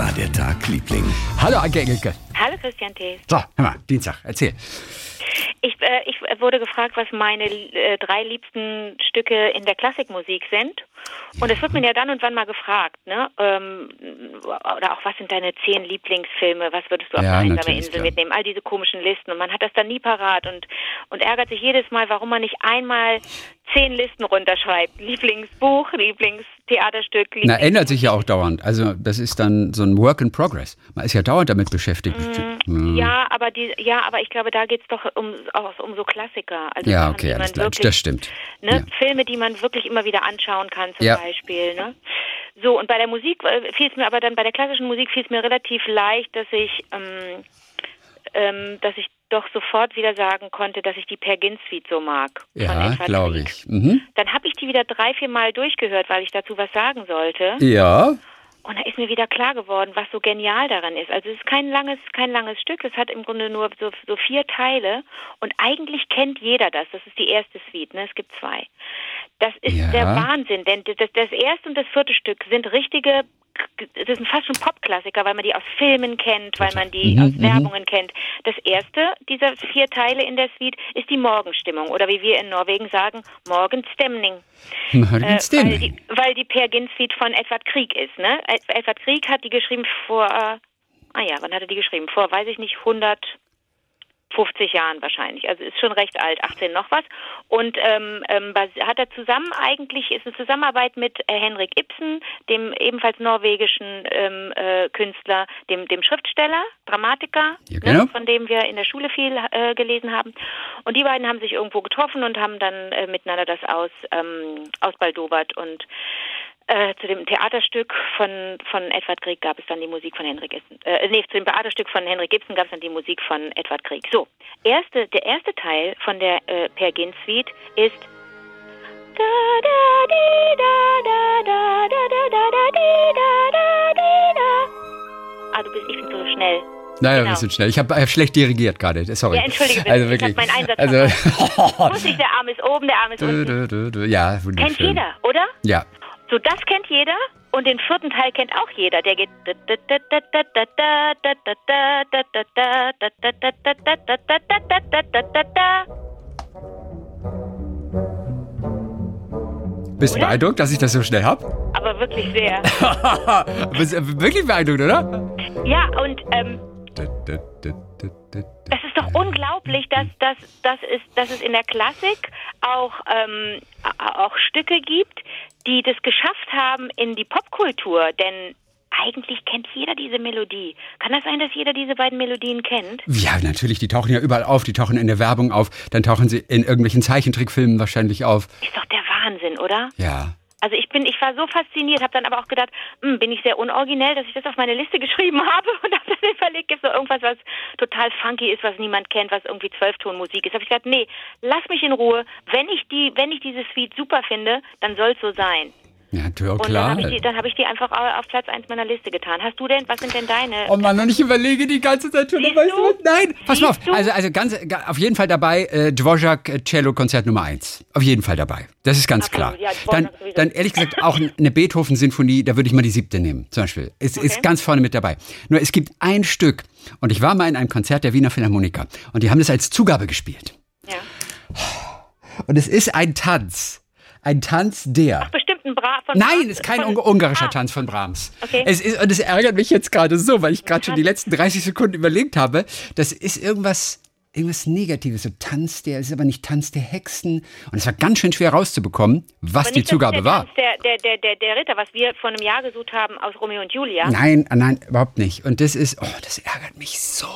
war der Tag, Liebling? Hallo, Anke Engelke. Hallo Christian Thees. So, hör mal, Dienstag, erzähl. Ich, äh, ich wurde gefragt, was meine äh, drei liebsten Stücke in der Klassikmusik sind. Und es wird mir ja dann und wann mal gefragt, ne? Ähm, oder auch, was sind deine zehn Lieblingsfilme? Was würdest du auf Ja, eine einsame Insel klar. mitnehmen? All diese komischen Listen. Und man hat das dann nie parat und, und ärgert sich jedes Mal, warum man nicht einmal zehn Listen runterschreibt. Lieblingsbuch, Lieblingstheaterstück, Na, ändert sich ja auch dauernd. Also, das ist dann so ein Work in Progress. Man ist ja dauernd damit beschäftigt. Mhm. Ja, aber die, ja, aber ich glaube, da geht's doch um, auch um so Klassiker. Also Ja, okay, alles klar. wirklich- Das stimmt. Ne? Ja. Filme, die man wirklich immer wieder anschauen kann, zum Ja. Beispiel. Ne? So, und bei der Musik äh, fiel es mir aber dann, bei der klassischen Musik fiel es mir relativ leicht, dass ich, ähm, ähm, dass ich doch sofort wieder sagen konnte, dass ich die Per Suite so mag. Ja, glaube ich. Mhm. Dann habe ich die wieder drei, vier Mal durchgehört, weil ich dazu was sagen sollte. Ja, Und da ist mir wieder klar geworden, was so genial daran ist. Also es ist kein langes, kein langes Stück. Es hat im Grunde nur so, so vier Teile. Und eigentlich kennt jeder das. Das ist die erste Suite. Ne? Es gibt zwei. Das ist Ja. der Wahnsinn, denn das, das erste und das vierte Stück sind richtige, das sind fast schon Popklassiker, weil man die aus Filmen kennt, weil man die Mhm, aus mhm. Werbungen kennt. Das erste dieser vier Teile in der Suite ist die Morgenstimmung oder wie wir in Norwegen sagen, Morgenstemning. Morgen Äh, weil, die, weil die Per Ginn Suite von Edward Krieg ist, ne? Ed- Edward Krieg hat die geschrieben vor, äh, ah ja, wann hat er die geschrieben? Vor, weiß ich nicht, 150 Jahren wahrscheinlich. Also ist schon recht alt, 18 noch was. Und ähm, ähm, hat er zusammen eigentlich, ist eine Zusammenarbeit mit äh, Henrik Ibsen, dem ebenfalls norwegischen ähm, äh, Künstler, dem, dem Schriftsteller, Dramatiker, Ja, genau. ne, von dem wir in der Schule viel äh, gelesen haben. Und die beiden haben sich irgendwo getroffen und haben dann äh, miteinander das aus, ähm, ausbaldobert und äh, zu dem Theaterstück von, von Edward Grieg gab es dann die Musik von Henrik Ibsen. Äh, nee, zu dem Theaterstück von Henrik Ibsen gab es dann die Musik von Edward Grieg. So, erste, der erste Teil von der äh, Per Ginn Suite ist. Ah, du bist, ich bin so schnell. Naja, genau. wir sind schnell. Ich habe hab schlecht dirigiert gerade. Sorry. Ja, entschuldige bitte, Also ich wirklich. hab meinen Einsatz also, Lustig, der Arm ist oben, der Arm ist unten. Ja, wunderschön. Kennt jeder, oder? Ja. So, das kennt jeder und den vierten Teil kennt auch jeder. Der geht. Bist du beeindruckt, dass ich das so schnell hab? Aber wirklich sehr. Bist du wirklich beeindruckt, oder? Ja, und ähm, das ist doch unglaublich, dass, dass, dass, es, dass es in der Klassik auch, ähm, auch Stücke gibt, die das geschafft haben in die Popkultur. Denn eigentlich kennt jeder diese Melodie. Kann das sein, dass jeder diese beiden Melodien kennt? Ja, natürlich, die tauchen ja überall auf. Die tauchen in der Werbung auf. Dann tauchen sie in irgendwelchen Zeichentrickfilmen wahrscheinlich auf. Ist doch der Wahnsinn, oder? Ja. Also ich bin, ich war so fasziniert, habe dann aber auch gedacht, hm, bin ich sehr unoriginell, dass ich das auf meine Liste geschrieben habe und habe dann überlegt, gibt es noch irgendwas, was total funky ist, was niemand kennt, was irgendwie Zwölftonmusik ist. Habe ich gedacht, nee, lass mich in Ruhe. Wenn ich die, wenn ich diese Suite super finde, dann soll es so sein. Ja, ja Und klar. dann habe ich, hab ich die einfach auf Platz eins meiner Liste getan. Hast du denn, was sind denn deine? Oh Mann, und ich überlege die ganze Zeit schon. Siehst weißt du? Nein, pass mal auf. Siehst du? Also, also ganz, ga- auf jeden Fall dabei, äh, Dvorak äh, Cello Konzert Nummer eins. Auf jeden Fall dabei. Das ist ganz klar. Absolut, ja, Dann, dann ehrlich gesagt auch eine Beethoven-Sinfonie, da würde ich mal die siebte nehmen, zum Beispiel. Es ist ganz vorne mit dabei. Nur es gibt ein Stück, und ich war mal in einem Konzert der Wiener Philharmoniker, und die haben das als Zugabe gespielt. ja. Und es ist ein Tanz. Ein Tanz der. Bestimmt ein Bra von Nein, es ist kein von, ungar ungarischer Ah, Tanz von Brahms. Okay. Es ist, und es ärgert mich jetzt gerade so, weil ich gerade schon die letzten 30 Sekunden überlegt habe. Das ist irgendwas, irgendwas Negatives. So Tanz der, es ist aber nicht Tanz der Hexen. Und es war ganz schön schwer rauszubekommen, was aber die nicht, Zugabe der war. Tanz Der, der, der, der, der Ritter, was wir vor einem Jahr gesucht haben aus Romeo und Julia. Nein, nein, überhaupt nicht. Und das ist, oh, das ärgert mich so.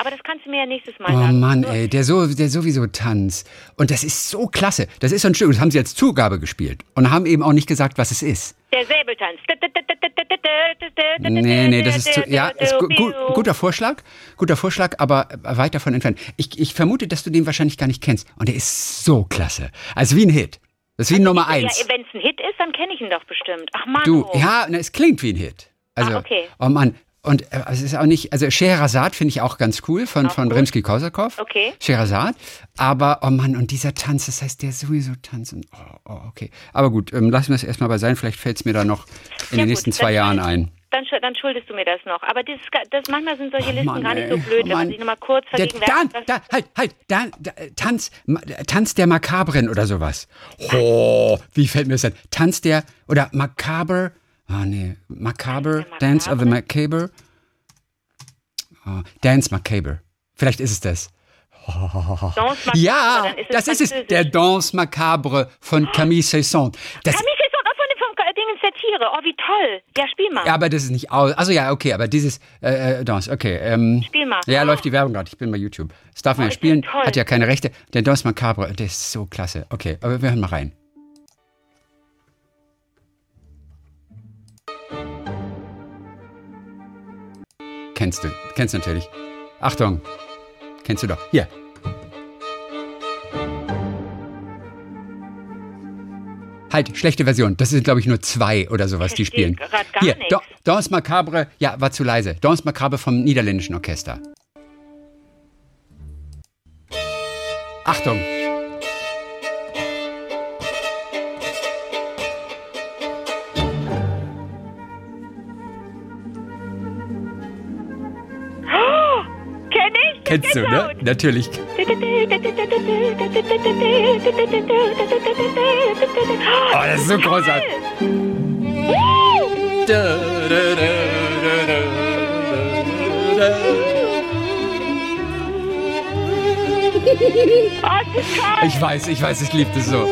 Aber das kannst du mir ja nächstes Mal Oh sagen. Mann, Nur- ey, der, so, der sowieso Tanz. Und das ist so klasse. Das ist so ein Stück, das haben sie als Zugabe gespielt. Und haben eben auch nicht gesagt, was es ist. Der Säbeltanz. Nee, nee, das ist zu, ja, ist gu gu guter Vorschlag, guter Vorschlag, aber weit davon entfernt. Ich, ich vermute, dass du den wahrscheinlich gar nicht kennst. Und der ist so klasse. Also wie ein Hit. Das ist wie Nummer eins. Ja, wenn es ein Hit ist, dann kenne ich ihn doch bestimmt. Ach Mann. Du, oh. ja, na, es klingt wie ein Hit. Also, Ah, okay. oh Mann. Und äh, es ist auch nicht, also Scheherazade finde ich auch ganz cool von, von gut. Rimsky-Korsakow. Okay. Scheherazade. Aber, oh Mann, und dieser Tanz, das heißt, der sowieso tanzen. Oh, oh, okay. Aber gut, ähm, lassen wir es erstmal bei sein. Vielleicht fällt es mir da noch in Ja, den gut, nächsten zwei dann- Jahren ein. dann, dann schuldest du mir das noch. Aber das, das manchmal sind solche Oh, Listen Mann, gar nicht so blöd, Oh, wenn man sich nochmal kurz vergegenwärtigt. Dan, was- da, halt, halt, Dan, da, äh, Tanz, Ma- Tanz der Makabren oder sowas. Oh, wie fällt mir das denn? Tanz der, oder Macabre, ah nee, Macabre, Dance of the Macabre? Oh, Dance Macabre. Vielleicht ist es das. Macabre, Ja, ist das ist es. Der Danse Macabre von Camille Saint-Saëns. Camille Saison, auch von Dingens der Tiere. Oh, wie toll. Ja, spiel mal. ja, aber das ist nicht aus. Also ja, okay, aber dieses äh, äh, Danse, okay. Ähm, Spiel mal. Ja, Oh. läuft die Werbung gerade. Ich bin bei YouTube. Das darf man ja ist spielen. Hat ja keine Rechte. Der Danse Macabre, der ist so klasse. Okay, aber wir hören mal rein. Kennst du, kennst du natürlich. Achtung, kennst du doch. Hier. Halt, schlechte Version. Das sind, glaube ich, nur zwei oder sowas, die spielen. Hier. Da- Danse Macabre, ja, war zu leise. Danse Macabre vom niederländischen Orchester. Achtung. Kennst du, ne? Gänsehaut. Natürlich. Oh, das ist so großartig. Ich weiß, ich weiß, ich liebe das so. Äh,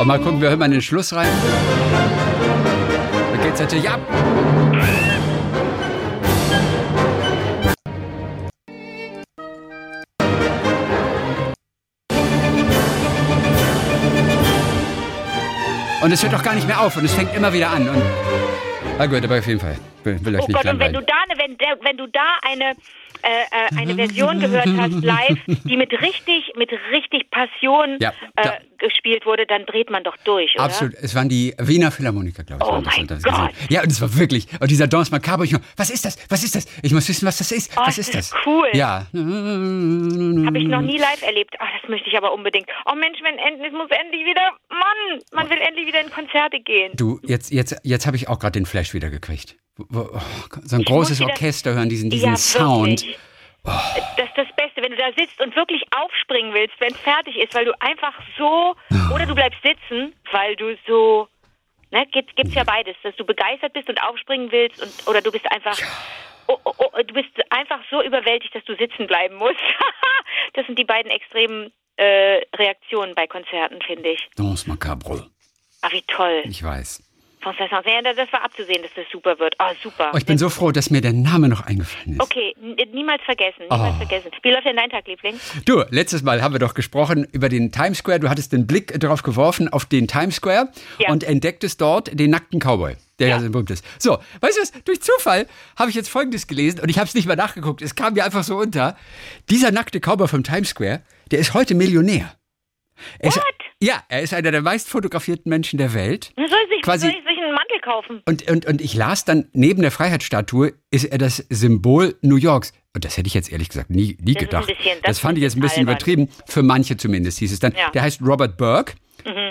Und mal gucken, wir hören mal in den Schluss rein. Da geht's natürlich ab. Und es hört auch gar nicht mehr auf und es fängt immer wieder an. Und na gut, aber auf jeden Fall. Will, will euch Oh nicht Gott, und wenn langweilen. du da eine, wenn, wenn du da eine, äh, äh, eine Version gehört hast live, die mit richtig, mit richtig Passion Ja, äh, gespielt wurde, dann dreht man doch durch, oder? Absolut. Es waren die Wiener Philharmoniker, glaube ich. Oh waren das. mein das Gott. Ja, und es war wirklich. Und dieser Danse Macabre, ich nur, was ist das? Was ist das? Ich muss wissen, was das ist. Oh, was das ist das? cool. Ja. Habe ich noch nie live erlebt. Ach, das möchte ich aber unbedingt. Oh Mensch, wenn endlich, es muss endlich wieder, Mann, man will endlich wieder in Konzerte gehen. Du, jetzt, jetzt, jetzt habe ich auch gerade den Flash wieder gekriegt. Oh, so ein Ich großes Orchester hören, diesen, diesen ja, Sound. Wirklich. Das ist das Beste, wenn du da sitzt und wirklich aufspringen willst, wenn es fertig ist, weil du einfach so, oder du bleibst sitzen, weil du so, ne, gibt, gibt's ja beides, dass du begeistert bist und aufspringen willst und, oder du bist einfach, oh, oh, oh, du bist einfach so überwältigt, dass du sitzen bleiben musst. das sind die beiden extremen äh, Reaktionen bei Konzerten, finde ich. Danse Macabre. Ach, wie toll. Ich weiß. Von Saint-Saëns. Das war abzusehen, dass das super wird. Oh, super. Oh, ich bin so froh, dass mir der Name noch eingefallen ist. Okay, n- niemals vergessen, niemals Oh. vergessen. Wie läuft denn dein Tag, Liebling? Du, letztes Mal haben wir doch gesprochen über den Times Square. Du hattest den Blick darauf geworfen, auf den Times Square Ja. und entdecktest dort den nackten Cowboy, der ja, so berühmt ist. So, weißt du was? Durch Zufall habe ich jetzt Folgendes gelesen und ich habe es nicht mal nachgeguckt. Es kam mir einfach so unter. Dieser nackte Cowboy vom Times Square, der ist heute Millionär. Er ist, What? ja, er ist einer der meist fotografierten Menschen der Welt. Soll ich sich, Quasi- soll einen Mantel kaufen? Und, und, und ich las dann, neben der Freiheitsstatue ist er das Symbol New Yorks. Und das hätte ich jetzt ehrlich gesagt nie, nie Das gedacht. bisschen- das, das fand ich jetzt ein bisschen albern. übertrieben. Für manche zumindest hieß es dann. Ja. Mhm. Der heißt Robert Burke.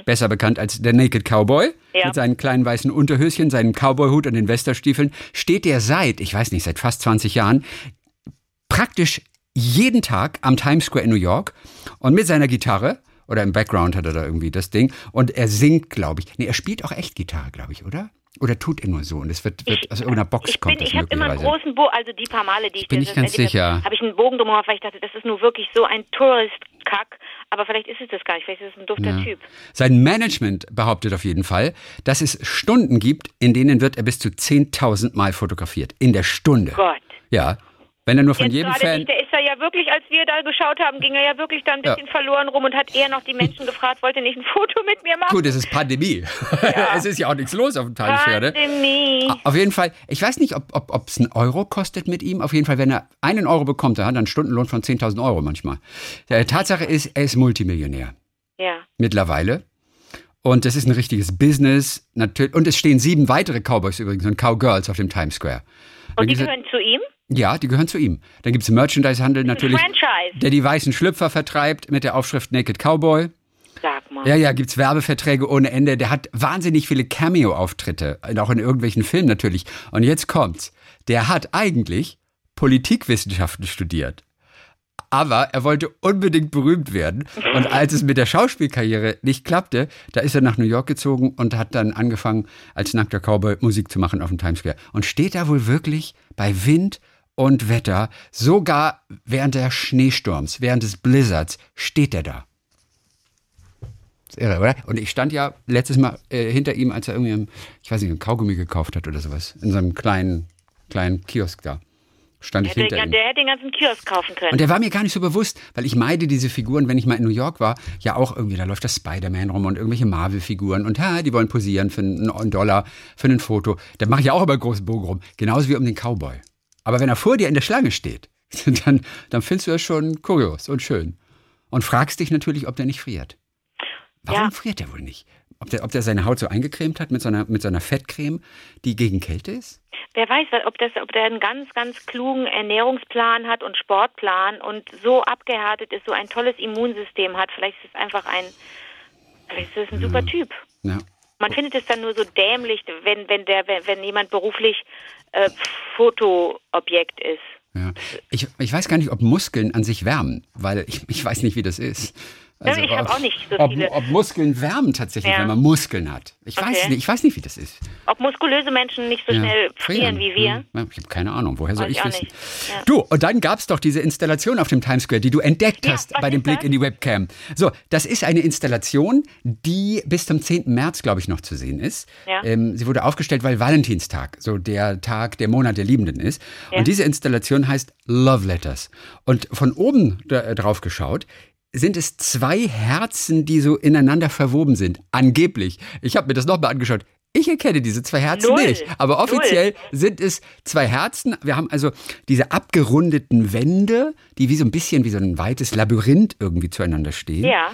Besser bekannt als der Naked Cowboy. Ja. Mit seinen kleinen weißen Unterhöschen, seinem Cowboyhut und den Westerstiefeln. Steht er seit, ich weiß nicht, seit fast 20 Jahren praktisch jeden Tag am Times Square in New York und mit seiner Gitarre oder im Background hat er da irgendwie das Ding und er singt, glaube ich. Nee, er spielt auch echt Gitarre, glaube ich, oder? Oder tut er nur so und es wird, wird aus irgendeiner Box ich kommt bin, das ich habe immer einen großen Bogen, also die paar Male, die ich bin das nicht ganz sicher. habe, ich einen Bogen drum gemacht, weil ich dachte, das ist nur wirklich so ein Tourist-Kack. Aber vielleicht ist es das gar nicht, vielleicht ist es ein dufter Ja. Typ. Sein Management behauptet auf jeden Fall, dass es Stunden gibt, in denen wird er bis zu 10.000 Mal fotografiert. In der Stunde. Gott. Ja. Wenn er nur von Jetzt jedem Fan. nicht, der ist ja wirklich, als wir da geschaut haben, ging er ja wirklich da ein Ja. bisschen verloren rum und hat eher noch die Menschen gefragt, wollte nicht ein Foto mit mir machen? Gut, es ist Pandemie. es ist ja auch nichts los auf dem Times Square. Ne? Pandemie. Auf jeden Fall, ich weiß nicht, ob es ob, einen Euro kostet mit ihm. Auf jeden Fall, wenn er einen Euro bekommt, dann hat er einen Stundenlohn von 10.000 Euro manchmal. Äh, Tatsache ist, er ist Multimillionär Ja. mittlerweile. Und das ist ein richtiges Business. Natürlich. Und es stehen sieben weitere Cowboys übrigens und Cowgirls auf dem Times Square. Und die gehören zu ihm? Ja, die gehören zu ihm. Dann gibt es Merchandise-Handel natürlich, Franchise. der die weißen Schlüpfer vertreibt mit der Aufschrift Naked Cowboy. Sag mal. Ja, ja, gibt's Werbeverträge ohne Ende. Der hat wahnsinnig viele Cameo-Auftritte, auch in irgendwelchen Filmen natürlich. Und jetzt kommt's. Der hat eigentlich Politikwissenschaften studiert. Aber er wollte unbedingt berühmt werden. Und als es mit der Schauspielkarriere nicht klappte, da ist er nach New York gezogen und hat dann angefangen, als nackter Cowboy Musik zu machen auf dem Times Square. Und steht da wohl wirklich bei Wind und Wetter, sogar während der Schneesturms, während des Blizzards, steht er da. ist irre, oder? Und ich stand ja letztes Mal äh, hinter ihm, als er irgendwie, ich weiß nicht, ein Kaugummi gekauft hat oder sowas, in so einem kleinen, kleinen Kiosk da. Stand ich Der, hinter hätte, ihm. der hätte den ganzen Kiosk kaufen können. Und der war mir gar nicht so bewusst, weil ich meide diese Figuren, wenn ich mal in New York war, ja auch irgendwie, da läuft das Spider-Man rum und irgendwelche Marvel-Figuren und ha, die wollen posieren für einen Dollar, für ein Foto. Da mache ich auch immer großen Bogen rum. Genauso wie um den Cowboy. Aber wenn er vor dir in der Schlange steht, dann, dann findest du das schon kurios und schön. Und fragst dich natürlich, ob der nicht friert. Warum Ja. friert der wohl nicht? Ob der, ob der seine Haut so eingecremt hat mit so, einer, mit so einer Fettcreme, die gegen Kälte ist? Wer weiß, ob, das, ob der einen ganz, ganz klugen Ernährungsplan hat und Sportplan und so abgehärtet ist, so ein tolles Immunsystem hat. Vielleicht ist es einfach ein, vielleicht ist es ein super Typ. Ja. Man findet es dann nur so dämlich, wenn, wenn, der, wenn, wenn jemand beruflich äh, Fotoobjekt ist. Ja. Ich, ich weiß gar nicht, ob Muskeln an sich wärmen, weil ich, ich weiß nicht, wie das ist. Also, ich hab ob- auch nicht so ob, viele. Ob Muskeln wärmen tatsächlich, Ja. wenn man Muskeln hat. Ich weiß Okay. nicht, ich weiß nicht, wie das ist. Ob muskulöse Menschen nicht so Ja. schnell frieren wie wir? Ja. Ja, ich habe keine Ahnung, woher soll Weiß ich wissen? Du, und dann gab es doch diese Installation auf dem Times Square, die du entdeckt hast bei dem Blick das? in die Webcam. So, das ist eine Installation, die bis zum 10. März, glaube ich, noch zu sehen ist. Ähm, sie wurde aufgestellt, weil Valentinstag so der Tag, der Monat der Liebenden ist. Und diese Installation heißt Love Letters. Und von oben äh, drauf geschaut, sind es zwei Herzen, die so ineinander verwoben sind. Angeblich. Ich habe mir das nochmal angeschaut. Ich erkenne diese zwei Herzen Null. nicht. Aber offiziell sind es zwei Herzen. Wir haben also diese abgerundeten Wände, die wie so ein bisschen wie so ein weites Labyrinth irgendwie zueinander stehen. Ja.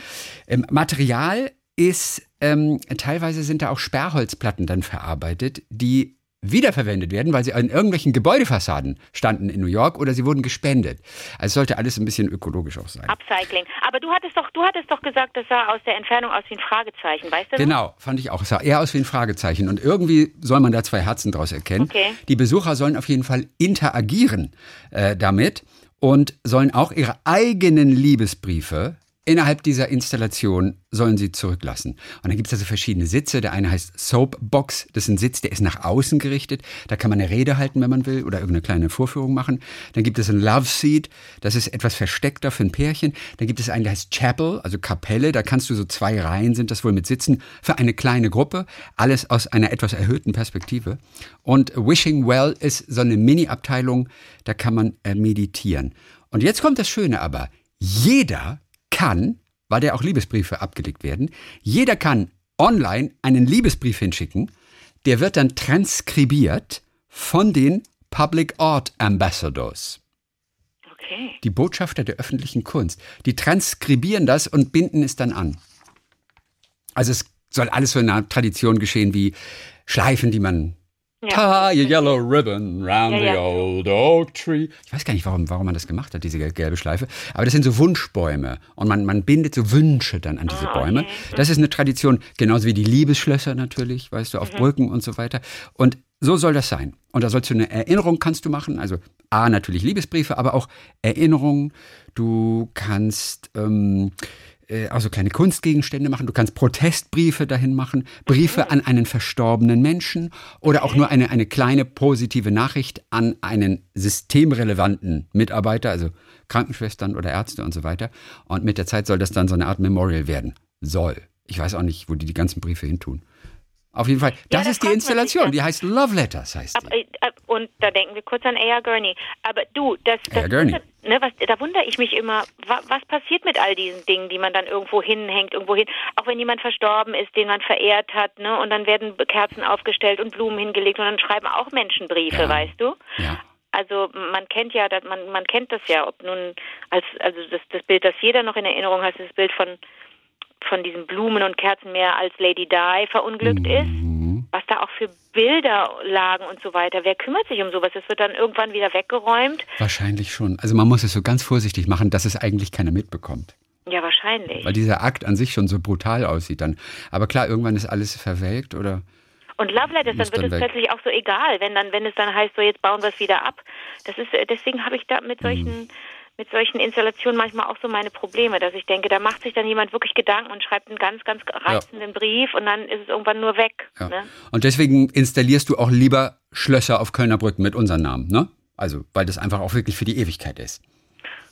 Ähm, Material ist, ähm, teilweise sind da auch Sperrholzplatten dann verarbeitet, die wiederverwendet werden, weil sie an irgendwelchen Gebäudefassaden standen in New York oder sie wurden gespendet. Also es sollte alles ein bisschen ökologisch auch sein. Upcycling. Aber du hattest doch, du hattest doch gesagt, das sah aus der Entfernung aus wie ein Fragezeichen, weißt du? Genau, fand ich auch. Es sah eher aus wie ein Fragezeichen. Und irgendwie soll man da zwei Herzen draus erkennen. Okay. Die Besucher sollen auf jeden Fall interagieren äh, damit und sollen auch ihre eigenen Liebesbriefe innerhalb dieser Installation sollen sie zurücklassen. Und dann gibt es also verschiedene Sitze. Der eine heißt Soapbox. Das ist ein Sitz, der ist nach außen gerichtet. Da kann man eine Rede halten, wenn man will, oder irgendeine kleine Vorführung machen. Dann gibt es ein Love Seat. Das ist etwas versteckter für ein Pärchen. Dann gibt es einen, der heißt Chapel, also Kapelle. Da kannst du so zwei Reihen sind das wohl mit Sitzen für eine kleine Gruppe. Alles aus einer etwas erhöhten Perspektive. Und Wishing Well ist so eine Mini-Abteilung. Da kann man äh, meditieren. Und jetzt kommt das Schöne aber. Jeder kann, weil da auch Liebesbriefe abgelegt werden, jeder kann online einen Liebesbrief hinschicken, der wird dann transkribiert von den Public Art Ambassadors, Okay. die Botschafter der öffentlichen Kunst. Die transkribieren das und binden es dann an. Also es soll alles so in einer Tradition geschehen wie Schleifen, die man Ja. Tie a yellow ribbon round Ja, ja. the old oak tree. Ich weiß gar nicht, warum, warum man das gemacht hat, diese gelbe Schleife. Aber das sind so Wunschbäume. Und man, man bindet so Wünsche dann an diese Ah, Bäume. okay. Das ist eine Tradition, genauso wie die Liebesschlösser natürlich, weißt du, Mhm. auf Brücken und so weiter. Und so soll das sein. Und da sollst du eine Erinnerung kannst du machen. Also A, natürlich Liebesbriefe, aber auch Erinnerungen. Du kannst ähm, äh, also kleine Kunstgegenstände machen. Du kannst Protestbriefe dahin machen, Briefe an einen verstorbenen Menschen oder auch nur eine, eine kleine positive Nachricht an einen systemrelevanten Mitarbeiter, also Krankenschwestern oder Ärzte und so weiter. Und mit der Zeit soll das dann so eine Art Memorial werden. Soll. Ich weiß auch nicht, wo die die ganzen Briefe hintun. Auf jeden Fall, das, das ist die sich Installation. ja. Die heißt Love Letters, heißt Ab, die. äh, ab- und da denken wir kurz an A.R. Gurney. Aber du, das, das. Gurney. wundert- Ne, was, da wundere ich mich immer, wa, was passiert mit all diesen Dingen, die man dann irgendwo hinhängt, irgendwo hin, auch wenn jemand verstorben ist, den man verehrt hat, ne, und dann werden Kerzen aufgestellt und Blumen hingelegt und dann schreiben auch Menschen Briefe, Ja. weißt du? Ja. Also man kennt ja, das- man, man kennt das ja, ob nun als also das, das Bild, das jeder noch in Erinnerung hat, ist das Bild von von diesen Blumen und Kerzenmeer als Lady Di verunglückt Mhm. ist, was da auch für Bilder lagen und so weiter. Wer kümmert sich um sowas? Das wird dann irgendwann wieder weggeräumt. Wahrscheinlich schon. Also man muss es so ganz vorsichtig machen, dass es eigentlich keiner mitbekommt. Ja, wahrscheinlich. Weil dieser Akt an sich schon so brutal aussieht dann. Aber klar, irgendwann ist alles verwelkt oder. Und Love Letters, dann wird es weg. plötzlich auch so egal, wenn dann, wenn es dann heißt, so jetzt bauen wir es wieder ab. Das ist, äh, deswegen habe ich da mit solchen, mhm. Mit solchen Installationen manchmal auch so meine Probleme, dass ich denke, da macht sich dann jemand wirklich Gedanken und schreibt einen ganz, ganz reizenden ja. Brief und dann ist es irgendwann nur weg. Ja. Ne? Und deswegen installierst du auch lieber Schlösser auf Kölner Brücken mit unserem Namen, ne? Also, weil das einfach auch wirklich für die Ewigkeit ist.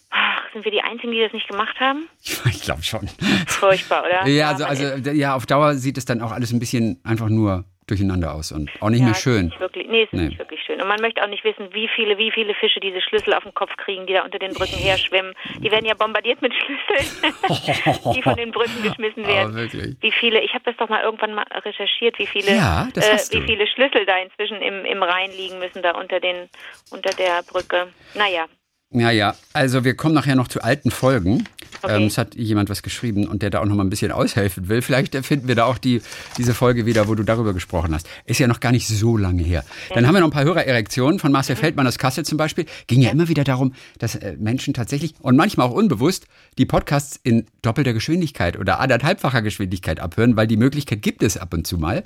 Ach, sind wir die Einzigen, die das nicht gemacht haben? Ich glaube schon. Furchtbar, oder? Ja, also, also ja, auf Dauer sieht es dann auch alles ein bisschen einfach nur durcheinander aus und auch nicht ja, mehr schön. Nicht wirklich, nee, es ist nee. nicht wirklich schön. Und man möchte auch nicht wissen, wie viele, wie viele Fische diese Schlüssel auf den Kopf kriegen, die da unter den Brücken her schwimmen. Die werden ja bombardiert mit Schlüsseln, die von den Brücken geschmissen werden. wirklich? Wie viele, ich habe das doch mal irgendwann mal recherchiert, wie viele, ja, äh, wie viele Schlüssel da inzwischen im, im Rhein liegen müssen, da unter den, unter der Brücke. Naja. Ja, ja. Also wir kommen nachher noch zu alten Folgen. Okay. Ähm, es hat jemand was geschrieben und der da auch noch mal ein bisschen aushelfen will. Vielleicht finden wir da auch die, diese Folge wieder, wo du darüber gesprochen hast. Ist ja noch gar nicht so lange her. Ja. Dann haben wir noch ein paar Hörererektionen von Marcel mhm. Feldmann aus Kassel zum Beispiel. Ging ja, ja immer wieder darum, dass äh, Menschen tatsächlich und manchmal auch unbewusst die Podcasts in doppelter Geschwindigkeit oder anderthalbfacher Geschwindigkeit abhören, weil die Möglichkeit gibt es ab und zu mal.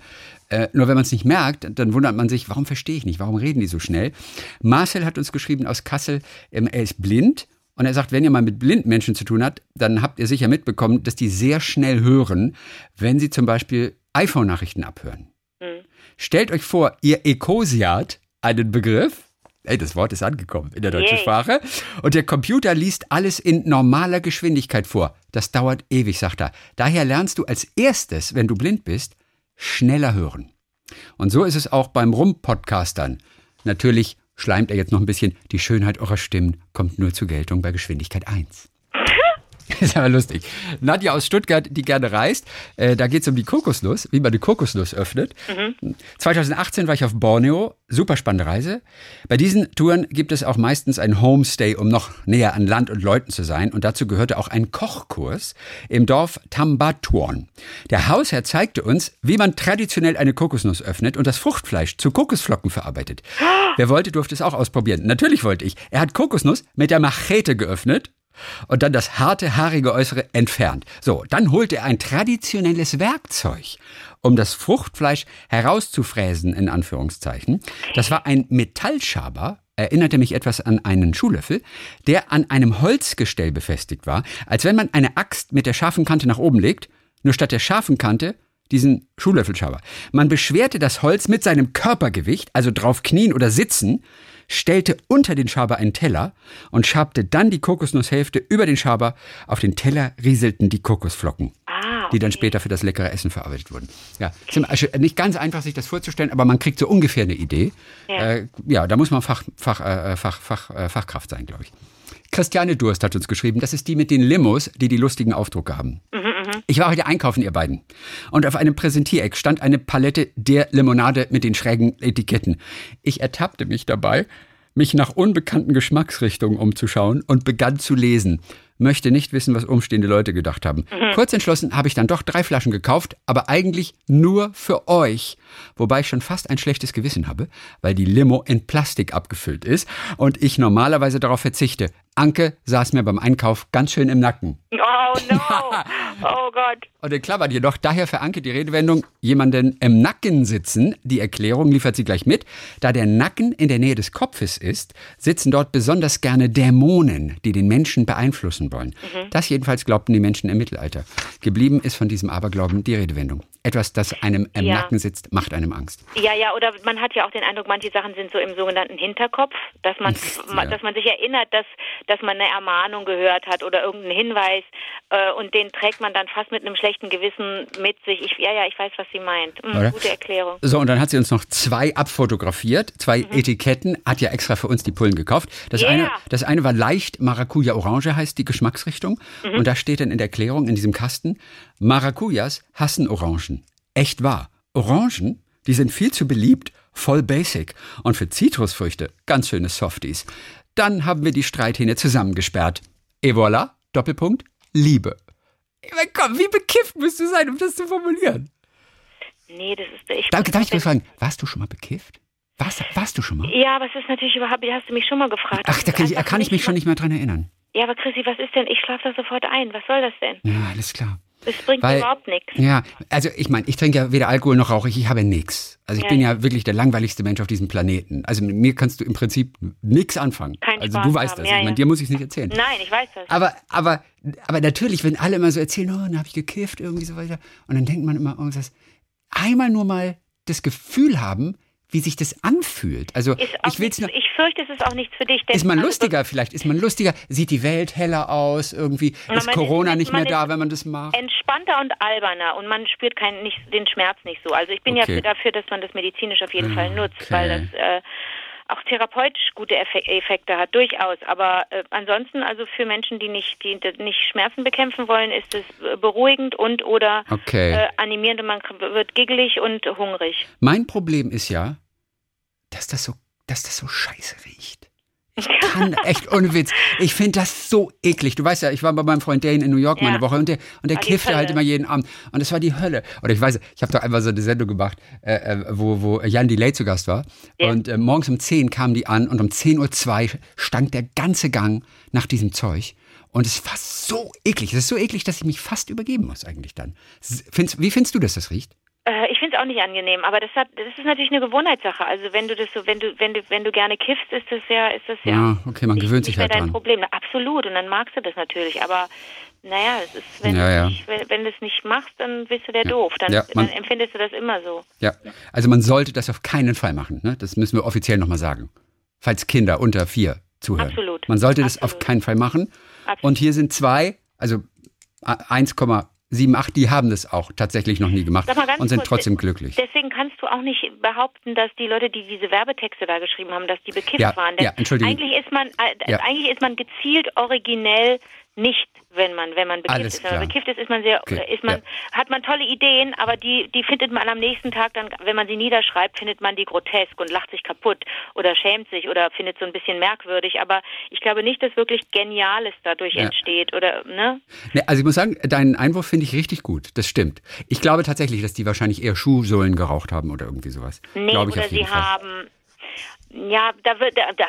Äh, nur wenn man es nicht merkt, dann wundert man sich, warum verstehe ich nicht, warum reden die so schnell? Marcel hat uns geschrieben aus Kassel, ähm, er ist blind und er sagt, wenn ihr mal mit blinden Menschen zu tun habt, dann habt ihr sicher mitbekommen, dass die sehr schnell hören, wenn sie zum Beispiel iPhone-Nachrichten abhören. Mhm. Stellt euch vor, ihr ekosiat einen Begriff, Ey, das Wort ist angekommen in der deutschen yeah. Sprache. Und der Computer liest alles in normaler Geschwindigkeit vor. Das dauert ewig, sagt er. Daher lernst du als erstes, wenn du blind bist, schneller hören. Und so ist es auch beim Rum-Podcastern. Natürlich schleimt er jetzt noch ein bisschen, die Schönheit eurer Stimmen kommt nur zur Geltung bei Geschwindigkeit 1. ist aber lustig. Nadja aus Stuttgart, die gerne reist, äh, da geht es um die Kokosnuss, wie man die Kokosnuss öffnet. Mhm. 2018 war ich auf Borneo, super spannende Reise. Bei diesen Touren gibt es auch meistens ein Homestay, um noch näher an Land und Leuten zu sein. Und dazu gehörte auch ein Kochkurs im Dorf Tambatuan. Der Hausherr zeigte uns, wie man traditionell eine Kokosnuss öffnet und das Fruchtfleisch zu Kokosflocken verarbeitet. Wer wollte, durfte es auch ausprobieren. Natürlich wollte ich. Er hat Kokosnuss mit der Machete geöffnet und dann das harte, haarige Äußere entfernt. So, dann holt er ein traditionelles Werkzeug, um das Fruchtfleisch herauszufräsen, in Anführungszeichen. Das war ein Metallschaber, erinnerte mich etwas an einen Schuhlöffel, der an einem Holzgestell befestigt war, als wenn man eine Axt mit der scharfen Kante nach oben legt, nur statt der scharfen Kante diesen Schuhlöffelschaber. Man beschwerte das Holz mit seinem Körpergewicht, also drauf knien oder sitzen, stellte unter den Schaber einen Teller und schabte dann die Kokosnusshälfte über den Schaber. Auf den Teller rieselten die Kokosflocken. Ah, okay. Die dann später für das leckere Essen verarbeitet wurden. Ja, also nicht ganz einfach, sich das vorzustellen, aber man kriegt so ungefähr eine Idee. Ja, äh, ja da muss man Fach, Fach, äh, Fach, Fach, äh, Fachkraft sein, glaube ich. Christiane Durst hat uns geschrieben, das ist die mit den Limos, die die lustigen Aufdrucke haben. Mhm. Ich war heute einkaufen, ihr beiden. Und auf einem Präsentiereck stand eine Palette der Limonade mit den schrägen Etiketten. Ich ertappte mich dabei, mich nach unbekannten Geschmacksrichtungen umzuschauen und begann zu lesen. Möchte nicht wissen, was umstehende Leute gedacht haben. Mhm. Kurz entschlossen habe ich dann doch drei Flaschen gekauft, aber eigentlich nur für euch. Wobei ich schon fast ein schlechtes Gewissen habe, weil die Limo in Plastik abgefüllt ist und ich normalerweise darauf verzichte. Anke saß mir beim Einkauf ganz schön im Nacken. Oh no! Oh Gott! Und in Klammern jedoch daher für Anke die Redewendung jemanden im Nacken sitzen. Die Erklärung liefert sie gleich mit. Da der Nacken in der Nähe des Kopfes ist, sitzen dort besonders gerne Dämonen, die den Menschen beeinflussen wollen. Mhm. Das jedenfalls glaubten die Menschen im Mittelalter. Geblieben ist von diesem Aberglauben die Redewendung. Etwas, das einem im ja. Nacken sitzt, macht einem Angst. Ja, ja, oder man hat ja auch den Eindruck, manche Sachen sind so im sogenannten Hinterkopf, dass man, ja. dass man sich erinnert, dass, dass man eine Ermahnung gehört hat oder irgendeinen Hinweis äh, und den trägt man dann fast mit einem schlechten Gewissen mit sich. Ich, ja, ja, ich weiß, was sie meint. Mhm, gute Erklärung. So, und dann hat sie uns noch zwei abfotografiert, zwei mhm. Etiketten, hat ja extra für uns die Pullen gekauft. Das, yeah. eine, das eine war leicht Maracuja Orange, heißt die Geschmacksrichtung. Mhm. Und da steht dann in der Erklärung in diesem Kasten, Maracujas hassen Orangen. Echt wahr. Orangen, die sind viel zu beliebt, voll basic. Und für Zitrusfrüchte ganz schöne Softies. Dann haben wir die Streithähne zusammengesperrt. Et voilà, Doppelpunkt, Liebe. Ich meine, komm, wie bekifft musst du sein, um das zu formulieren? Nee, das ist... Ich Danke, darf ich dir fragen, warst du schon mal bekifft? Warst, warst du schon mal? Ja, aber es ist natürlich überhaupt, hast du mich schon mal gefragt. Ach, da kann ich, kann ich mich schon nicht mehr dran erinnern. Ja, aber Chrissy, was ist denn? Ich schlafe da sofort ein. Was soll das denn? Ja, alles klar. Das bringt Weil- überhaupt nichts. Ja, also ich meine, ich trinke ja weder Alkohol noch rauche ich, ich habe nix. Also ich Ja, bin ja. wirklich der langweiligste Mensch auf diesem Planeten. Also mit mir kannst du im Prinzip nichts anfangen. Keinen also Spaß du weißt haben, das. ja, ich meine, ja. dir muss ich es nicht erzählen. Nein, ich weiß das. Aber, aber, aber natürlich, wenn alle immer so erzählen, oh, dann habe ich gekifft, irgendwie so weiter. Und dann denkt man immer, oh, das einmal nur mal das Gefühl haben, wie sich das anfühlt. Also ich will's nichts, nur. ich fürchte, es ist auch nichts für dich. Denn Ist man also lustiger vielleicht? Ist man lustiger? Sieht die Welt heller aus? Irgendwie Na, ist Corona ist- nicht mehr da, wenn man das macht? entspannter und alberner und man spürt keinen, nicht, den Schmerz nicht so. Also ich bin Okay. ja dafür, dass man das medizinisch auf jeden Ah, Fall nutzt, okay. weil das äh, auch therapeutisch gute Effe Effekte hat, durchaus. Aber äh, ansonsten, also für Menschen, die nicht, die nicht Schmerzen bekämpfen wollen, ist es äh, beruhigend und oder Okay. äh, animierend und man wird giggelig und hungrig. Mein Problem ist ja, dass das so, dass das so scheiße riecht. Ich kann echt ohne Witz. Ich finde das so eklig. Du weißt ja, ich war bei meinem Freund Dane in New York mal Ja. eine Woche und der, und der War kiffte halt immer jeden Abend. Und das war die Hölle. Oder ich weiß, ich habe doch einmal so eine Sendung gemacht, äh, äh, wo, wo Jan Delay zu Gast war. Ja. Und äh, morgens um 10 kamen die an und um 10.02 Uhr stank der ganze Gang nach diesem Zeug. Und es war so eklig. Es ist so eklig, dass ich mich fast übergeben muss eigentlich dann. S- Findest, wie findest du, dass das riecht? Äh, ich finde es auch nicht angenehm, aber das hat, das ist natürlich eine Gewohnheitssache. Also wenn du das so, wenn du, wenn du, wenn du gerne kiffst, ist das ja, ist das ja. Ja, okay, man gewöhnt sich halt dein dran. Problem. Absolut, und dann magst du das natürlich. Aber naja, es ist, wenn Ja, du ja. Nicht, wenn, wenn du es nicht machst, dann bist du der doof. Dann, Ja, man- dann empfindest du das immer so. Ja, also man sollte das auf keinen Fall machen. Ne? Das müssen wir offiziell nochmal sagen. Falls Kinder unter vier zuhören. Absolut. Man sollte das auf Absolut. keinen Fall machen. Absolut. Und hier sind zwei, also 1,78, die haben das auch tatsächlich noch nie gemacht und sind kurz, trotzdem glücklich. Deswegen kannst du auch nicht behaupten, dass die Leute, die diese Werbetexte da geschrieben haben, dass die bekifft Ja, waren. Denn ja, Entschuldigung. Eigentlich ist man, äh, Ja. eigentlich ist man gezielt originell nicht, wenn man, wenn man bekifft Alles ist. Wenn man bekifft ist, ist man sehr, Okay, ist man, ja. hat man tolle Ideen, aber die, die findet man am nächsten Tag dann, wenn man sie niederschreibt, findet man die grotesk und lacht sich kaputt oder schämt sich oder findet so ein bisschen merkwürdig. Aber ich glaube nicht, dass wirklich Geniales dadurch Ja. entsteht oder, ne? Ne, also ich muss sagen, deinen Einwurf finde ich richtig gut. Das stimmt. Ich glaube tatsächlich, dass die wahrscheinlich eher Schuhsohlen geraucht haben oder irgendwie sowas. Nee, glaube ich oder auf jeden sie Fall. haben. Ja, da wird, da, da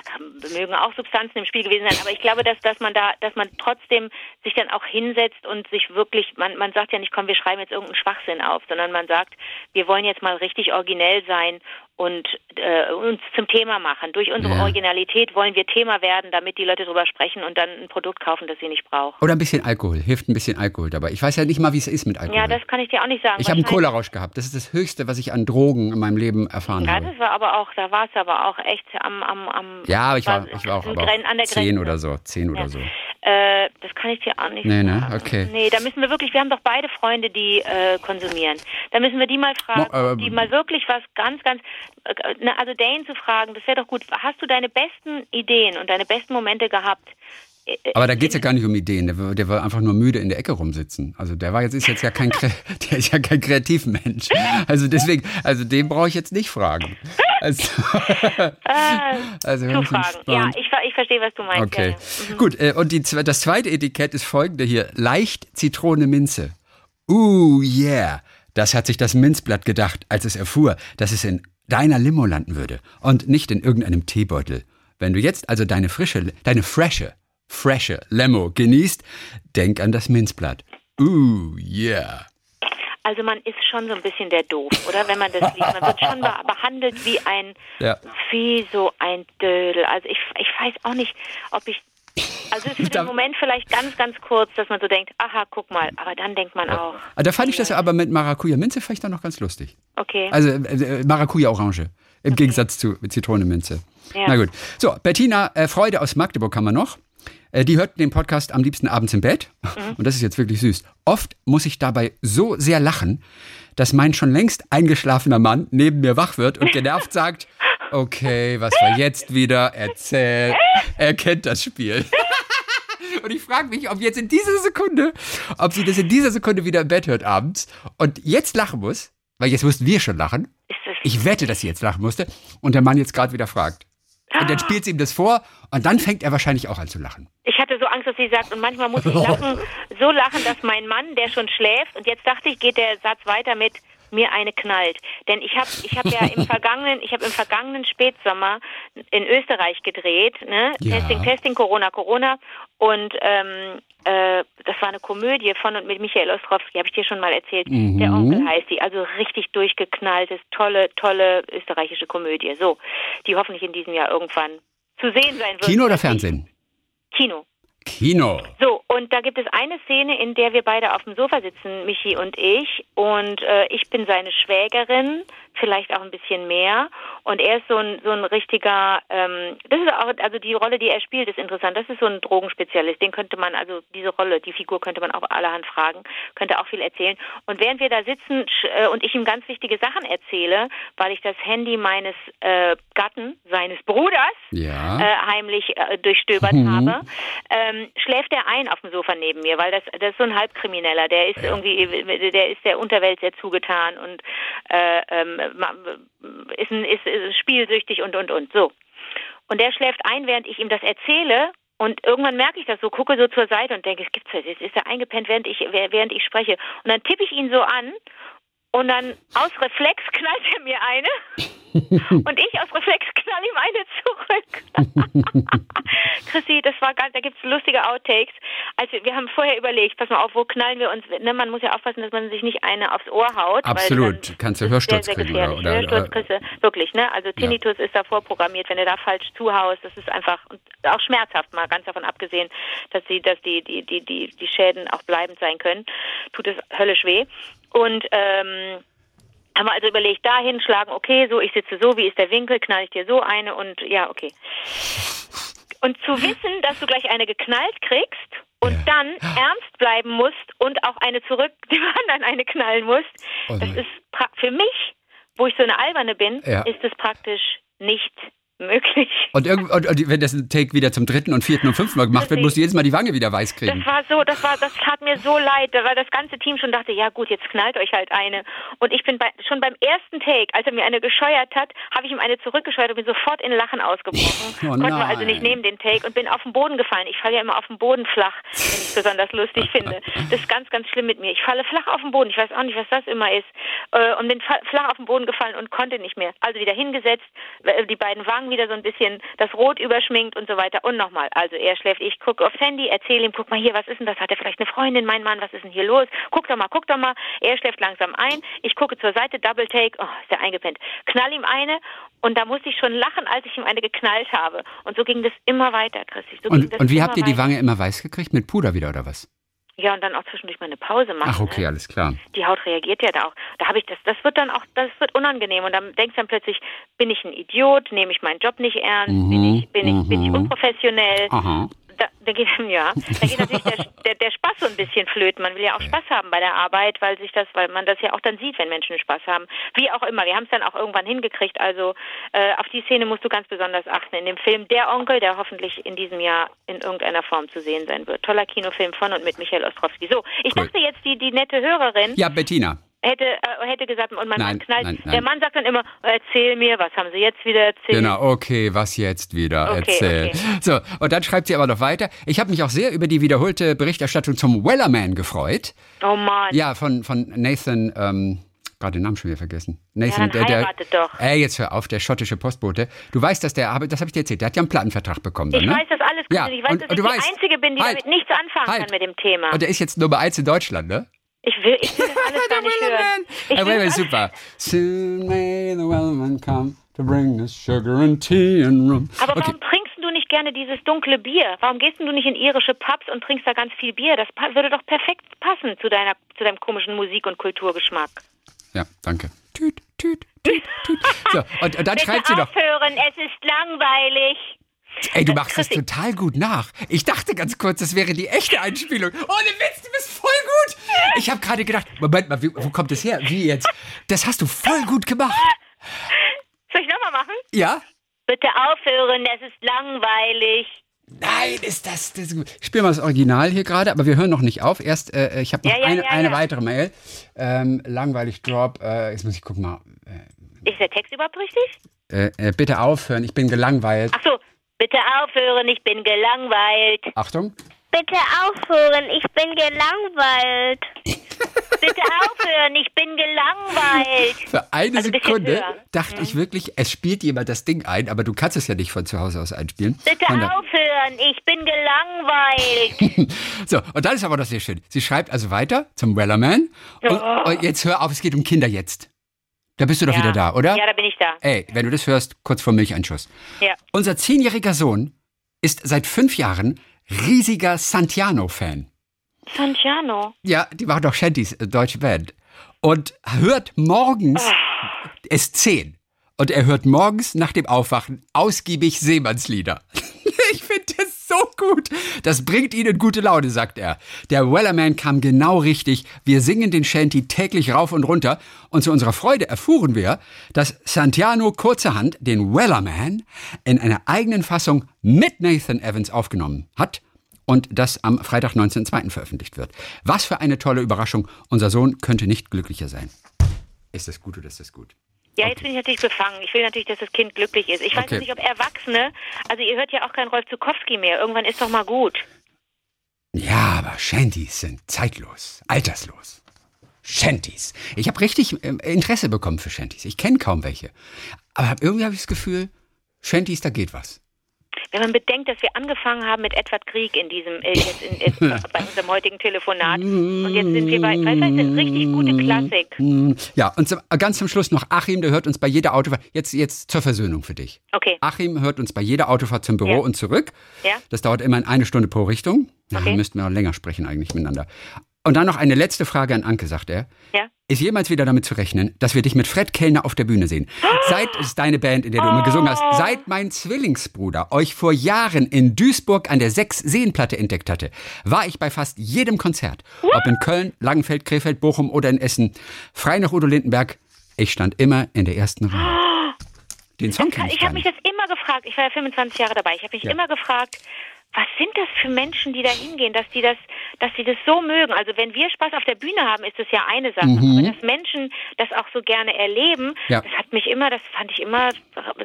mögen auch Substanzen im Spiel gewesen sein, aber ich glaube, dass, dass man da, dass man trotzdem sich dann auch hinsetzt und sich wirklich, man, man sagt ja nicht, komm, wir schreiben jetzt irgendeinen Schwachsinn auf, sondern man sagt, wir wollen jetzt mal richtig originell sein und äh, uns zum Thema machen. Durch unsere Ja. Originalität wollen wir Thema werden, damit die Leute drüber sprechen und dann ein Produkt kaufen, das sie nicht brauchen. Oder ein bisschen Alkohol. Hilft ein bisschen Alkohol dabei. Ich weiß ja nicht mal, wie es ist mit Alkohol. Ja, das kann ich dir auch nicht sagen. ich habe einen Cola-Rausch gehabt. Das ist das Höchste, was ich an Drogen in meinem Leben erfahren Ja, habe. das war aber auch, da war es aber auch echt am, am, am Ja, aber ich war, war- ich war auch, an aber auch zehn oder so. Zehn oder Ja. so. Äh, das kann ich dir auch nicht Nee, ne? sagen. Okay. Nee, da müssen wir wirklich, wir haben doch beide Freunde, die äh, konsumieren. Da müssen wir die mal fragen, Mo- äh, die mal wirklich was ganz, ganz, äh, na, also Dane zu fragen, das wäre doch gut. Hast du deine besten Ideen und deine besten Momente gehabt? Aber da geht's ja gar nicht um Ideen. Der, war- der war einfach nur müde in der Ecke rumsitzen. Also der war jetzt ist jetzt ja kein der ist ja kein Kreativmensch. Also deswegen, also den brauche ich jetzt nicht fragen. Also, Äh, also zu fragen. Ja, ich, ich verstehe, was du meinst. Okay, Ja, ja. Mhm. gut. Äh, und die, das zweite Etikett ist folgende hier: leicht Zitrone Minze. Uh yeah, das hat sich das Minzblatt gedacht, als es erfuhr, dass es in deiner Limo landen würde und nicht in irgendeinem Teebeutel. Wenn du jetzt also deine frische, deine frische, frische Limo genießt, denk an das Minzblatt. Uh yeah. Also man ist schon so ein bisschen der Doof, oder? Wenn man das liest. Man wird schon be- behandelt wie ein, Ja. wie so ein Dödel. Also ich, ich weiß auch nicht, ob ich, also es ist für den Moment vielleicht ganz, ganz kurz, dass man so denkt, aha, guck mal, aber dann denkt man auch, Ah, Da fand ich das aber mit Maracuja Minze fand ich dann noch ganz lustig. okay. Also äh, Maracuja Orange. Im Gegensatz zu Zitrone Minze. Ja. Na gut. So, Bettina äh, Freude aus Magdeburg haben wir noch. Äh, die hört den Podcast am liebsten abends im Bett. Mhm. Und das ist jetzt wirklich süß. Oft muss ich dabei so sehr lachen, dass mein schon längst eingeschlafener Mann neben mir wach wird und genervt sagt, okay, was war jetzt wieder? Erzähl. Er kennt das Spiel. Und ich frage mich, ob jetzt in dieser Sekunde, ob sie das in dieser Sekunde wieder im Bett hört abends und jetzt lachen muss, weil jetzt mussten wir schon lachen. Ich wette, dass sie jetzt lachen musste und der Mann jetzt gerade wieder fragt. Und dann spielt sie ihm das vor und dann fängt er wahrscheinlich auch an zu lachen. ich hatte so Angst, dass sie sagt, und manchmal muss ich lachen, so lachen, dass mein Mann, der schon schläft, und jetzt dachte ich, geht der Satz weiter mit, mir eine knallt. Denn ich habe ich hab ja im vergangenen, ich habe im vergangenen Spätsommer in Österreich gedreht, ne? Ja. Testing, Testing, Corona, Corona. Und ähm, äh, das war eine Komödie von und mit Michael Ostrowski, habe ich dir schon mal erzählt. Mhm. Der Onkel heißt die, also richtig durchgeknalltes, tolle, tolle österreichische Komödie. So, die hoffentlich in diesem Jahr irgendwann zu sehen sein wird. Kino oder Fernsehen? Kino. Kino. So, und da gibt es eine Szene, in der wir beide auf dem Sofa sitzen, Michi und ich. Und äh, ich bin seine Schwägerin, vielleicht auch ein bisschen mehr. Und er ist so ein, so ein richtiger, ähm, das ist auch, also die Rolle, die er spielt, ist interessant. Das ist so ein Drogenspezialist. Den könnte man, also diese Rolle, die Figur könnte man auch allerhand fragen, könnte auch viel erzählen. Und während wir da sitzen äh, und ich ihm ganz wichtige Sachen erzähle, weil ich das Handy meines äh, Gatten, seines Bruders, Ja. äh, heimlich äh, durchstöbert habe, ähm, schläft er ein auf dem Sofa neben mir, weil das, das ist so ein Halbkrimineller, der ist irgendwie, der ist der Unterwelt sehr zugetan und äh, ähm, ist, ein, ist, ist spielsüchtig und und und so. Und der schläft ein, während ich ihm das erzähle. Und irgendwann merke ich das so, gucke so zur Seite und denke, es gibt's jetzt, jetzt ist er eingepennt, während ich, während ich spreche. Und dann tippe ich ihn so an und dann aus Reflex knallt er mir eine und ich aus Reflex knall ihm eine zurück. Chrissy, das war ganz, da gibt's lustige Outtakes. Also wir haben vorher überlegt, pass mal auf, wo knallen wir uns? Ne, man muss ja aufpassen, dass man sich nicht eine aufs Ohr haut. Absolut. Kannst du Hörsturz sehr, sehr kriegen, oder- oder- Hörsturz kriegst du wirklich, ne? Also Tinnitus ist da vorprogrammiert, wenn du da falsch zuhaust, das ist einfach auch schmerzhaft, mal ganz davon abgesehen, dass die, dass die, die, die, die, die Schäden auch bleibend sein können, tut es höllisch weh. Und ähm, haben wir also überlegt, da hinschlagen, okay, so, ich sitze so, wie ist der Winkel, knall ich dir so eine und ja, okay. Und zu wissen, dass du gleich eine geknallt kriegst und Ja. dann ernst bleiben musst und auch eine zurück dem anderen eine knallen musst, Oh das ist für mich, wo ich so eine alberne bin, Ja. ist es praktisch nicht möglich. Und, und, und wenn das ein Take wieder zum dritten und vierten und fünften Mal gemacht wird, musst du jedes Mal die Wange wieder weiß Das kriegen. war so, das war, das tat mir so leid, weil das ganze Team schon dachte, ja gut, jetzt knallt euch halt eine. Und ich bin bei, schon beim ersten Take, als er mir eine gescheuert hat, habe ich ihm eine zurückgescheuert und bin sofort in Lachen ausgebrochen. Oh Konnten wir also nicht nehmen den Take und bin auf den Boden gefallen. Ich falle ja immer auf den Boden flach, wenn ich es besonders lustig finde. Das ist ganz, ganz schlimm mit mir. Ich falle flach auf den Boden. Ich weiß auch nicht, was das immer ist. Äh, Und bin flach auf den Boden gefallen und konnte nicht mehr. Also wieder hingesetzt, die beiden Wangen wieder so ein bisschen das Rot überschminkt und so weiter. Und nochmal. Also er schläft, ich gucke aufs Handy, erzähle ihm, guck mal hier, was ist denn das? Hat er vielleicht eine Freundin, mein Mann, was ist denn hier los? Guck doch mal, guck doch mal. Er schläft langsam ein. Ich gucke zur Seite, Double Take. Oh, ist er eingepennt. Knall ihm eine. Und da musste ich schon lachen, als ich ihm eine geknallt habe. Und so ging das immer weiter, Christi. So Und, und wie habt ihr die weiter. Wange immer weiß gekriegt? Mit Puder wieder oder was? Ja, und dann auch zwischendurch mal eine Pause machen. Ach, okay, ne? alles klar. Die Haut reagiert ja da auch. Da habe ich das, das wird dann auch, das wird unangenehm und dann denkst du dann plötzlich, bin ich ein Idiot, nehme ich meinen Job nicht ernst, bin ich, bin ich, bin ich mhm. unprofessionell. Aha. Da, da geht ja, da geht natürlich der, der, der Spaß so ein bisschen flöten. Man will ja auch Spaß haben bei der Arbeit, weil sich das, weil man das ja auch dann sieht, wenn Menschen Spaß haben. Wie auch immer. Wir haben es dann auch irgendwann hingekriegt. Also äh, auf die Szene musst du ganz besonders achten. In dem Film Der Onkel, der hoffentlich in diesem Jahr in irgendeiner Form zu sehen sein wird. Toller Kinofilm von und mit Michael Ostrowski. So, ich Cool. dachte jetzt die die nette Hörerin Ja, Bettina. Hätte äh, hätte gesagt und mein Nein, Mann knallt. nein, nein. Der Mann sagt dann immer, erzähl mir, was haben Sie jetzt wieder erzählt? Genau, okay, was jetzt wieder? Okay, Erzähl. okay. So, und dann schreibt sie aber noch weiter. Ich habe mich auch sehr über die wiederholte Berichterstattung zum Wellerman gefreut. Oh Mann. Ja, von, von Nathan, ähm, gerade den Namen schon wieder vergessen. Nathan, dann heiratet doch. Ey, jetzt hör auf, der schottische Postbote. Du weißt, dass der, aber das habe ich dir erzählt, der hat ja einen Plattenvertrag bekommen. Dann, Ich ne? weiß das alles, Ja, Christian. Ich weiß, und- dass und ich du die weißt- Einzige bin, die Halt. damit nichts anfangen Halt. kann mit dem Thema. Und der ist jetzt Nummer eins in Deutschland, ne? Ich will, ich will das alles gar nicht hören. Ich will ist super. Soon may the Wellerman come to bring us sugar and tea and rum. Aber okay. warum trinkst du nicht gerne dieses dunkle Bier? Warum gehst du nicht in irische Pubs und trinkst da ganz viel Bier? Das würde doch perfekt passen zu deiner, zu deinem komischen Musik- und Kulturgeschmack. Ja, danke. Tüt, tüt, tüt, tüt. So, und, und dann Bitte schreibt sie noch, aufhören, es ist langweilig. Ey, du machst das total gut nach. Ich dachte ganz kurz, das wäre die echte Einspielung. Ohne Witz, du bist voll gut. Ich habe gerade gedacht, Moment mal, wo kommt das her? Wie jetzt? Das hast du voll gut gemacht. Soll ich nochmal machen? Ja? Bitte aufhören, es ist langweilig. Nein, ist das, das ist gut. Ich spiele mal das Original hier gerade, aber wir hören noch nicht auf. Erst, äh, ich habe noch Ja, ja, eine, ja, eine weitere Mail. Ähm, langweilig Drop. Äh, jetzt muss ich gucken mal. Ist der Text überhaupt richtig? Äh, äh, bitte aufhören, ich bin gelangweilt. Ach so, bitte aufhören, ich bin gelangweilt. Achtung. bitte aufhören. Ich bin gelangweilt. Bitte aufhören, ich bin gelangweilt. Für eine Also ein Sekunde dachte ich wirklich, es spielt jemand das Ding ein, aber du kannst es ja nicht von zu Hause aus einspielen. Bitte da- aufhören, ich bin gelangweilt. So, und dann ist aber noch sehr schön. Sie schreibt also weiter zum Wellerman. Und, Oh. und jetzt hör auf, es geht um Kinder jetzt. Da bist du doch Ja. wieder da, oder? Ja, da bin ich da. Ey, wenn du das hörst, kurz vor Milcheinschuss. Ja. Unser zehnjähriger Sohn ist seit fünf Jahren riesiger Santiano-Fan. Santiano. Ja, die machen doch Shanties, äh, deutsche Band. Und hört morgens, es ist zehn. Und er hört morgens nach dem Aufwachen ausgiebig Seemannslieder. Ich finde das so gut. Das bringt ihnen gute Laune, sagt er. Der Wellerman kam genau richtig. Wir singen den Shanty täglich rauf und runter. Und zu unserer Freude erfuhren wir, dass Santiano kurzerhand den Wellerman in einer eigenen Fassung mit Nathan Evans aufgenommen hat und das am Freitag, 19.02. veröffentlicht wird. Was für eine tolle Überraschung. Unser Sohn könnte nicht glücklicher sein. Ist das gut oder ist das gut? Ja, jetzt bin ich natürlich befangen. Ich will natürlich, dass das Kind glücklich ist. Ich weiß Okay. nicht, ob Erwachsene, also ihr hört ja auch keinen Rolf Zukowski mehr. Irgendwann ist doch mal gut. Ja, aber Shanties sind zeitlos, alterslos. Shanties. Ich habe richtig ähm, Interesse bekommen für Shanties. Ich kenne kaum welche. Aber irgendwie habe ich das Gefühl, Shanties, da geht was. Wenn man bedenkt, dass wir angefangen haben mit Edward Krieg in diesem, äh, jetzt in, in, bei unserem heutigen Telefonat. Und jetzt sind wir bei, weißt du, eine richtig gute Klassik. Hm, Ja, und zum, ganz zum Schluss noch Achim, der hört uns bei jeder Autofahrt, jetzt, jetzt zur Versöhnung für dich. Okay. Achim hört uns bei jeder Autofahrt zum Büro Ja. und zurück. Ja. Das dauert immer eine Stunde pro Richtung. Okay. müssten wir auch länger sprechen eigentlich miteinander. Und dann noch eine letzte Frage an Anke, sagt er. Ja. Ist jemals wieder damit zu rechnen, dass wir dich mit Fred Kellner auf der Bühne sehen? Seit es deine Band, in der du immer gesungen hast, seit mein Zwillingsbruder euch vor Jahren in Duisburg an der Sechs-Seenplatte entdeckt hatte, war ich bei fast jedem Konzert. Ob in Köln, Langenfeld, Krefeld, Bochum oder in Essen. Frei nach Udo Lindenberg. Ich stand immer in der ersten Reihe. Den Song kenn ich Ich habe mich das immer gefragt. Ich war ja 25 Jahre dabei. Ich habe mich Ja. immer gefragt, was sind das für Menschen, die da hingehen, dass die das, dass sie das so mögen. Also wenn wir Spaß auf der Bühne haben, ist das ja eine Sache. Aber dass Menschen das auch so gerne erleben, Mhm. Ja. das hat mich immer, das fand ich immer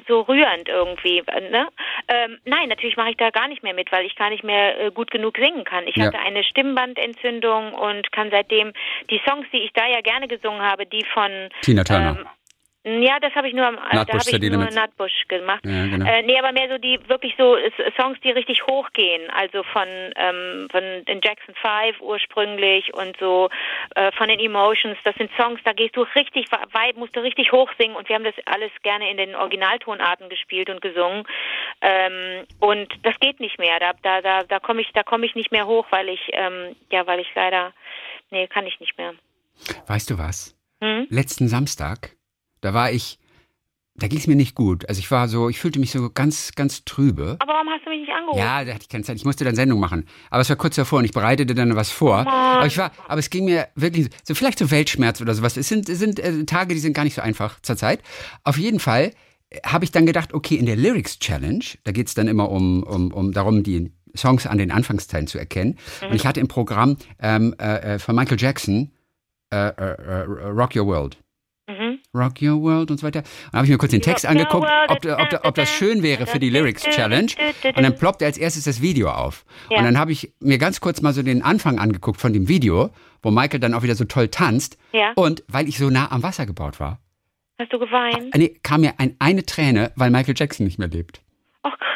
so rührend irgendwie. Ne? Ähm, nein, natürlich mache ich da gar nicht mehr mit, weil ich gar nicht mehr äh, gut genug singen kann. Ich Ja. hatte eine Stimmbandentzündung und kann seitdem die Songs, die ich da ja gerne gesungen habe, die von Tina Turner. ähm, ja, das habe ich nur am da Nutbush, habe ich nur. Nutbush gemacht. Ja, genau. äh, nee, aber mehr so die wirklich so Songs, die richtig hochgehen, also von ähm, von den Jackson 5 ursprünglich und so äh, von den Emotions. Das sind Songs, da gehst du richtig weit, musst du richtig hoch singen und wir haben das alles gerne in den Originaltonarten gespielt und gesungen. Ähm, und das geht nicht mehr. Da da da da komme ich da komme ich nicht mehr hoch, weil ich ähm, ja, weil ich leider nee, kann ich nicht mehr. Weißt du was? Hm? Letzten Samstag, da war ich, da ging es mir nicht gut. Also ich war so, ich fühlte mich so ganz, ganz trübe. Aber warum hast du mich nicht angerufen? Ja, da hatte ich keine Zeit. Ich musste dann Sendung machen. Aber es war kurz davor und ich bereitete dann was vor. Aber ich war, aber es ging mir wirklich so, vielleicht so Weltschmerz oder sowas. Es sind, es sind äh, Tage, die sind gar nicht so einfach zurzeit. Auf jeden Fall äh, habe ich dann gedacht, okay, in der Lyrics Challenge, da geht es dann immer um, um, um darum, die Songs an den Anfangsteilen zu erkennen. Und ich hatte im Programm ähm, äh, äh, von Michael Jackson äh, äh, Rock Your World. Mhm. Rock Your World und so weiter. Und dann habe ich mir kurz den Text angeguckt, ob, ob, ob das schön wäre für die Lyrics Challenge. Und dann ploppte als erstes das Video auf. Ja. Und dann habe ich mir ganz kurz mal so den Anfang angeguckt von dem Video, wo Michael dann auch wieder so toll tanzt. Ja. Und weil ich so nah am Wasser gebaut war, Hast du geweint? nee, kam mir ein, eine Träne, weil Michael Jackson nicht mehr lebt.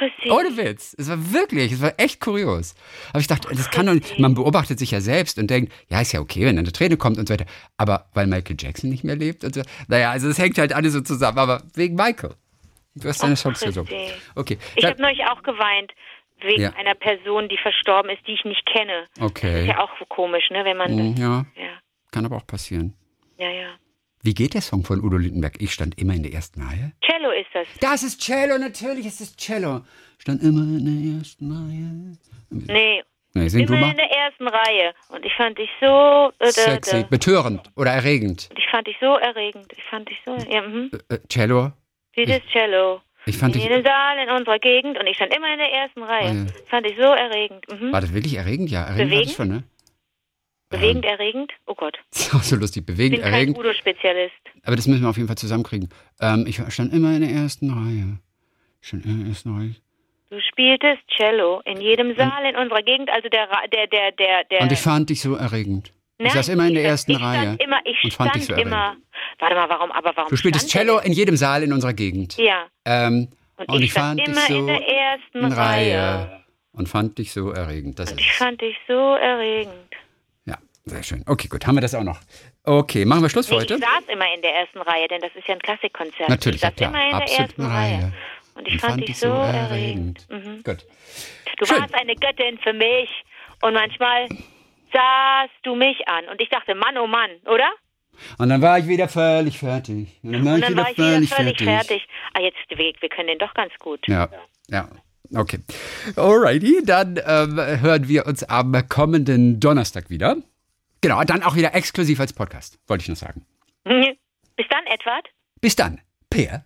Chrissy. Ohne Witz. Es war wirklich, es war echt kurios. Aber ich dachte, das kann doch nicht, man beobachtet sich ja selbst und denkt, ja, ist ja okay, wenn eine Träne kommt und so weiter. Aber weil Michael Jackson nicht mehr lebt und so. Naja, also es hängt halt alles so zusammen, aber wegen Michael. Du hast deine gesungen. Chrissy. Okay. Ich habe neulich auch geweint wegen Ja. einer Person, die verstorben ist, die ich nicht kenne. Okay. Ist ja auch komisch, ne, wenn man Mhm, ja, das, ja, kann aber auch passieren. ja, ja. Wie geht der Song von Udo Lindenberg? Ich stand immer in der ersten Reihe. Cello ist das. Das ist Cello, natürlich ist es Cello. Stand immer in der ersten Reihe. Nee. Nee, sing Immer in der ersten Reihe. Und ich fand dich so äh, Sexy, äh, betörend oder erregend. Ich fand dich so erregend. Ich fand dich so. Ja, mhm. Äh, Cello, Dieses Cello. ich fand in jedem Saal in unserer Gegend und ich stand immer in der ersten Reihe. Oh, ja. Fand ich so erregend. Mhm. War das wirklich erregend? Ja, erregend war das schon, ne? Bewegend, erregend. Oh Gott. Das ist auch so lustig. Ich Bewegend, bin kein erregend. Udo-Spezialist. Aber das müssen wir auf jeden Fall zusammenkriegen. Ähm, ich stand immer in der ersten Reihe. Schon in der ersten Reihe. Du spieltest Cello in jedem Saal in unserer Gegend. Also der, der, der, der, der. Und ich fand dich so erregend. Ich Nein, saß immer in der ich- ersten ich Reihe Immer, ich und fand dich so erregend. immer. Warte mal, warum? Aber warum? Du spieltest Cello in jedem Saal in unserer Gegend. Ja. Ähm, Und, und ich, ich stand fand dich immer so in der ersten Reihe. Reihe und fand dich so erregend. Das Und ist ich fand dich so erregend. Sehr schön. Okay, gut, haben wir das auch noch. Okay, machen wir Schluss für Nee, heute. Ich saß immer in der ersten Reihe, denn das ist ja ein Klassikkonzert. Natürlich, ich saß ja klar. immer in der ersten Reihe. Reihe. Und ich fand, dich so erregend. Mhm. Gut. Du Schön. warst eine Göttin für mich. Und manchmal sahst du mich an. Und ich dachte, Mann, oh Mann, oder? Und dann war ich wieder völlig fertig. Und dann war, Und ich, dann wieder war ich wieder völlig völlig fertig. fertig. Ah, jetzt, wir, wir können den doch ganz gut. Ja, ja. Okay. Alrighty, dann ähm, hören wir uns am kommenden Donnerstag wieder. Genau, dann auch wieder exklusiv als Podcast, wollte ich noch sagen. Bis dann, Edward. Bis dann. Peer.